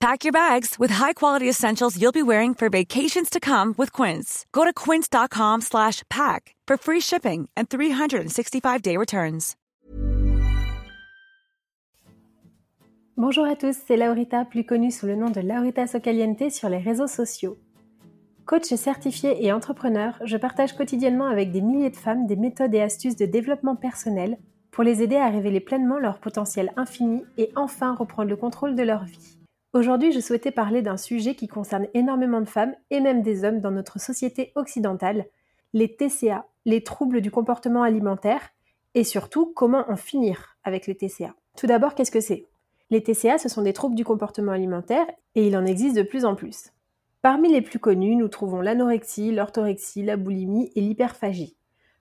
Pack your bags with high-quality essentials you'll be wearing for vacations to come with Quince. Go to quince.com slash pack for free shipping and 365-day returns. Bonjour à tous, c'est Laurita, plus connue sous le nom de Laurita Socaliente sur les réseaux sociaux. Coach certifié et entrepreneur, je partage quotidiennement avec des milliers de femmes des méthodes et astuces de développement personnel pour les aider à révéler pleinement leur potentiel infini et enfin reprendre le contrôle de leur vie. Aujourd'hui, je souhaitais parler d'un sujet qui concerne énormément de femmes et même des hommes dans notre société occidentale, les TCA, les troubles du comportement alimentaire, et surtout comment en finir avec les TCA. Tout d'abord, qu'est-ce que c'est? Les TCA, ce sont des troubles du comportement alimentaire et il en existe de plus en plus. Parmi les plus connus, nous trouvons l'anorexie, l'orthorexie, la boulimie et l'hyperphagie.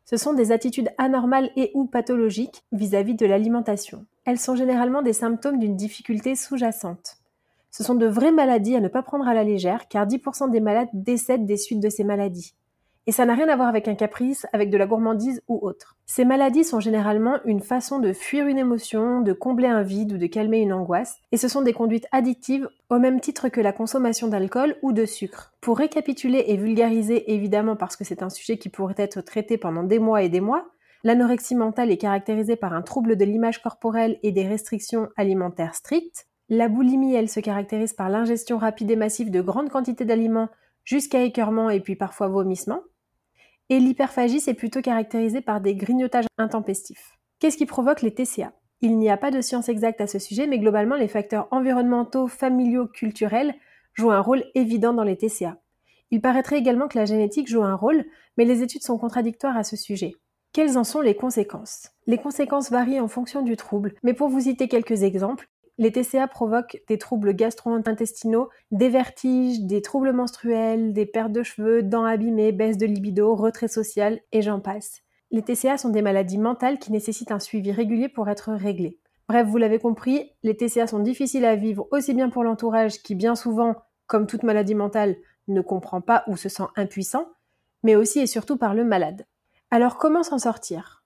Ce sont des attitudes anormales et ou pathologiques vis-à-vis de l'alimentation. Elles sont généralement des symptômes d'une difficulté sous-jacente. Ce sont de vraies maladies à ne pas prendre à la légère car 10% des malades décèdent des suites de ces maladies. Et ça n'a rien à voir avec un caprice, avec de la gourmandise ou autre. Ces maladies sont généralement une façon de fuir une émotion, de combler un vide ou de calmer une angoisse, et ce sont des conduites addictives au même titre que la consommation d'alcool ou de sucre. Pour récapituler et vulgariser évidemment parce que c'est un sujet qui pourrait être traité pendant des mois et des mois, l'anorexie mentale est caractérisée par un trouble de l'image corporelle et des restrictions alimentaires strictes. La boulimie, elle, se caractérise par l'ingestion rapide et massive de grandes quantités d'aliments jusqu'à écœurement et puis parfois vomissement. Et l'hyperphagie, c'est plutôt caractérisé par des grignotages intempestifs. Qu'est-ce qui provoque les TCA Il n'y a pas de science exacte à ce sujet, mais globalement, les facteurs environnementaux, familiaux, culturels jouent un rôle évident dans les TCA. Il paraîtrait également que la génétique joue un rôle, mais les études sont contradictoires à ce sujet. Quelles en sont les conséquences? Les conséquences varient en fonction du trouble, mais pour vous citer quelques exemples, les TCA provoquent des troubles gastro-intestinaux, des vertiges, des troubles menstruels, des pertes de cheveux, dents abîmées, baisse de libido, retrait social, et j'en passe. Les TCA sont des maladies mentales qui nécessitent un suivi régulier pour être réglées. Bref, vous l'avez compris, les TCA sont difficiles à vivre aussi bien pour l'entourage qui bien souvent, comme toute maladie mentale, ne comprend pas ou se sent impuissant, mais aussi et surtout par le malade. Alors comment s'en sortir?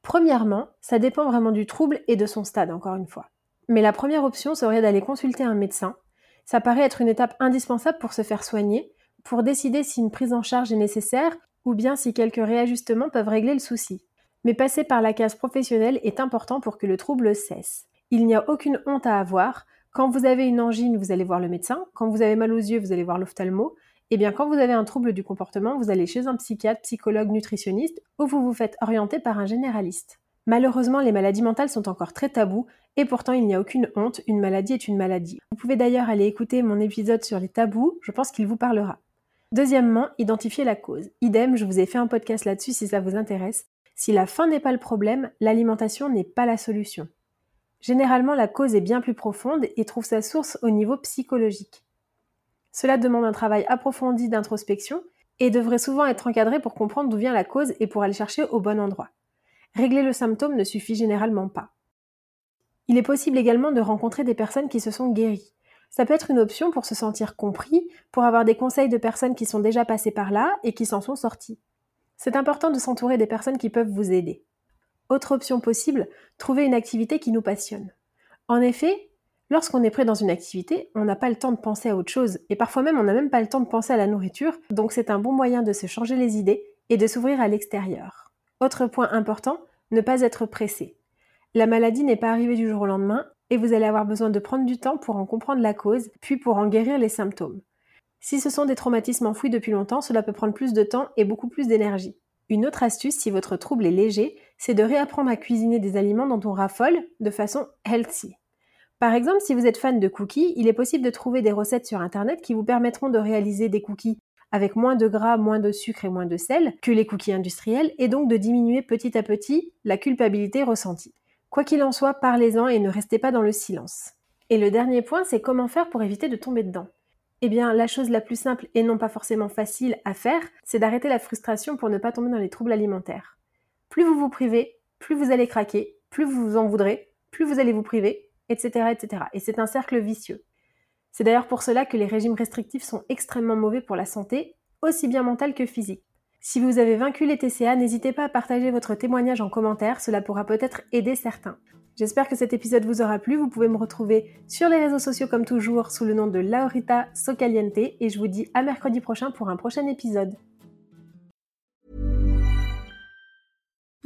Premièrement, ça dépend vraiment du trouble et de son stade, encore une fois. Mais la première option serait d'aller consulter un médecin. Ça paraît être une étape indispensable pour se faire soigner, pour décider si une prise en charge est nécessaire ou bien si quelques réajustements peuvent régler le souci. Mais passer par la case professionnelle est important pour que le trouble cesse. Il n'y a aucune honte à avoir. Quand vous avez une angine, vous allez voir le médecin. Quand vous avez mal aux yeux, vous allez voir l'ophtalmo. Et eh bien quand vous avez un trouble du comportement, vous allez chez un psychiatre, psychologue, nutritionniste ou vous vous faites orienter par un généraliste. Malheureusement, les maladies mentales sont encore très tabous et pourtant il n'y a aucune honte, une maladie est une maladie. Vous pouvez d'ailleurs aller écouter mon épisode sur les tabous, je pense qu'il vous parlera. Deuxièmement, identifier la cause. Idem, je vous ai fait un podcast là-dessus si ça vous intéresse. Si la faim n'est pas le problème, l'alimentation n'est pas la solution. Généralement, la cause est bien plus profonde et trouve sa source au niveau psychologique. Cela demande un travail approfondi d'introspection et devrait souvent être encadré pour comprendre d'où vient la cause et pour aller chercher au bon endroit. Régler le symptôme ne suffit généralement pas. Il est possible également de rencontrer des personnes qui se sont guéries. Ça peut être une option pour se sentir compris, pour avoir des conseils de personnes qui sont déjà passées par là et qui s'en sont sorties. C'est important de s'entourer des personnes qui peuvent vous aider. Autre option possible, trouver une activité qui nous passionne. En effet, lorsqu'on est prêt dans une activité, on n'a pas le temps de penser à autre chose, et parfois même on n'a même pas le temps de penser à la nourriture, donc c'est un bon moyen de se changer les idées et de s'ouvrir à l'extérieur. Autre point important, ne pas être pressé. La maladie n'est pas arrivée du jour au lendemain, et vous allez avoir besoin de prendre du temps pour en comprendre la cause, puis pour en guérir les symptômes. Si ce sont des traumatismes enfouis depuis longtemps, cela peut prendre plus de temps et beaucoup plus d'énergie. Une autre astuce, si votre trouble est léger, c'est de réapprendre à cuisiner des aliments dont on raffole de façon healthy. Par exemple, si vous êtes fan de cookies, il est possible de trouver des recettes sur Internet qui vous permettront de réaliser des cookies avec moins de gras, moins de sucre et moins de sel que les cookies industriels, et donc de diminuer petit à petit la culpabilité ressentie. Quoi qu'il en soit, parlez-en et ne restez pas dans le silence. Et le dernier point, c'est comment faire pour éviter de tomber dedans. Eh bien, la chose la plus simple et non pas forcément facile à faire, c'est d'arrêter la frustration pour ne pas tomber dans les troubles alimentaires. Plus vous vous privez, plus vous allez craquer, plus vous vous en voudrez, plus vous allez vous priver, etc. etc. Et c'est un cercle vicieux. C'est d'ailleurs pour cela que les régimes restrictifs sont extrêmement mauvais pour la santé, aussi bien mentale que physique. Si vous avez vaincu les TCA, n'hésitez pas à partager votre témoignage en commentaire, cela pourra peut-être aider certains. J'espère que cet épisode vous aura plu. Vous pouvez me retrouver sur les réseaux sociaux comme toujours sous le nom de Laurita Socaliente et je vous dis à mercredi prochain pour un prochain épisode.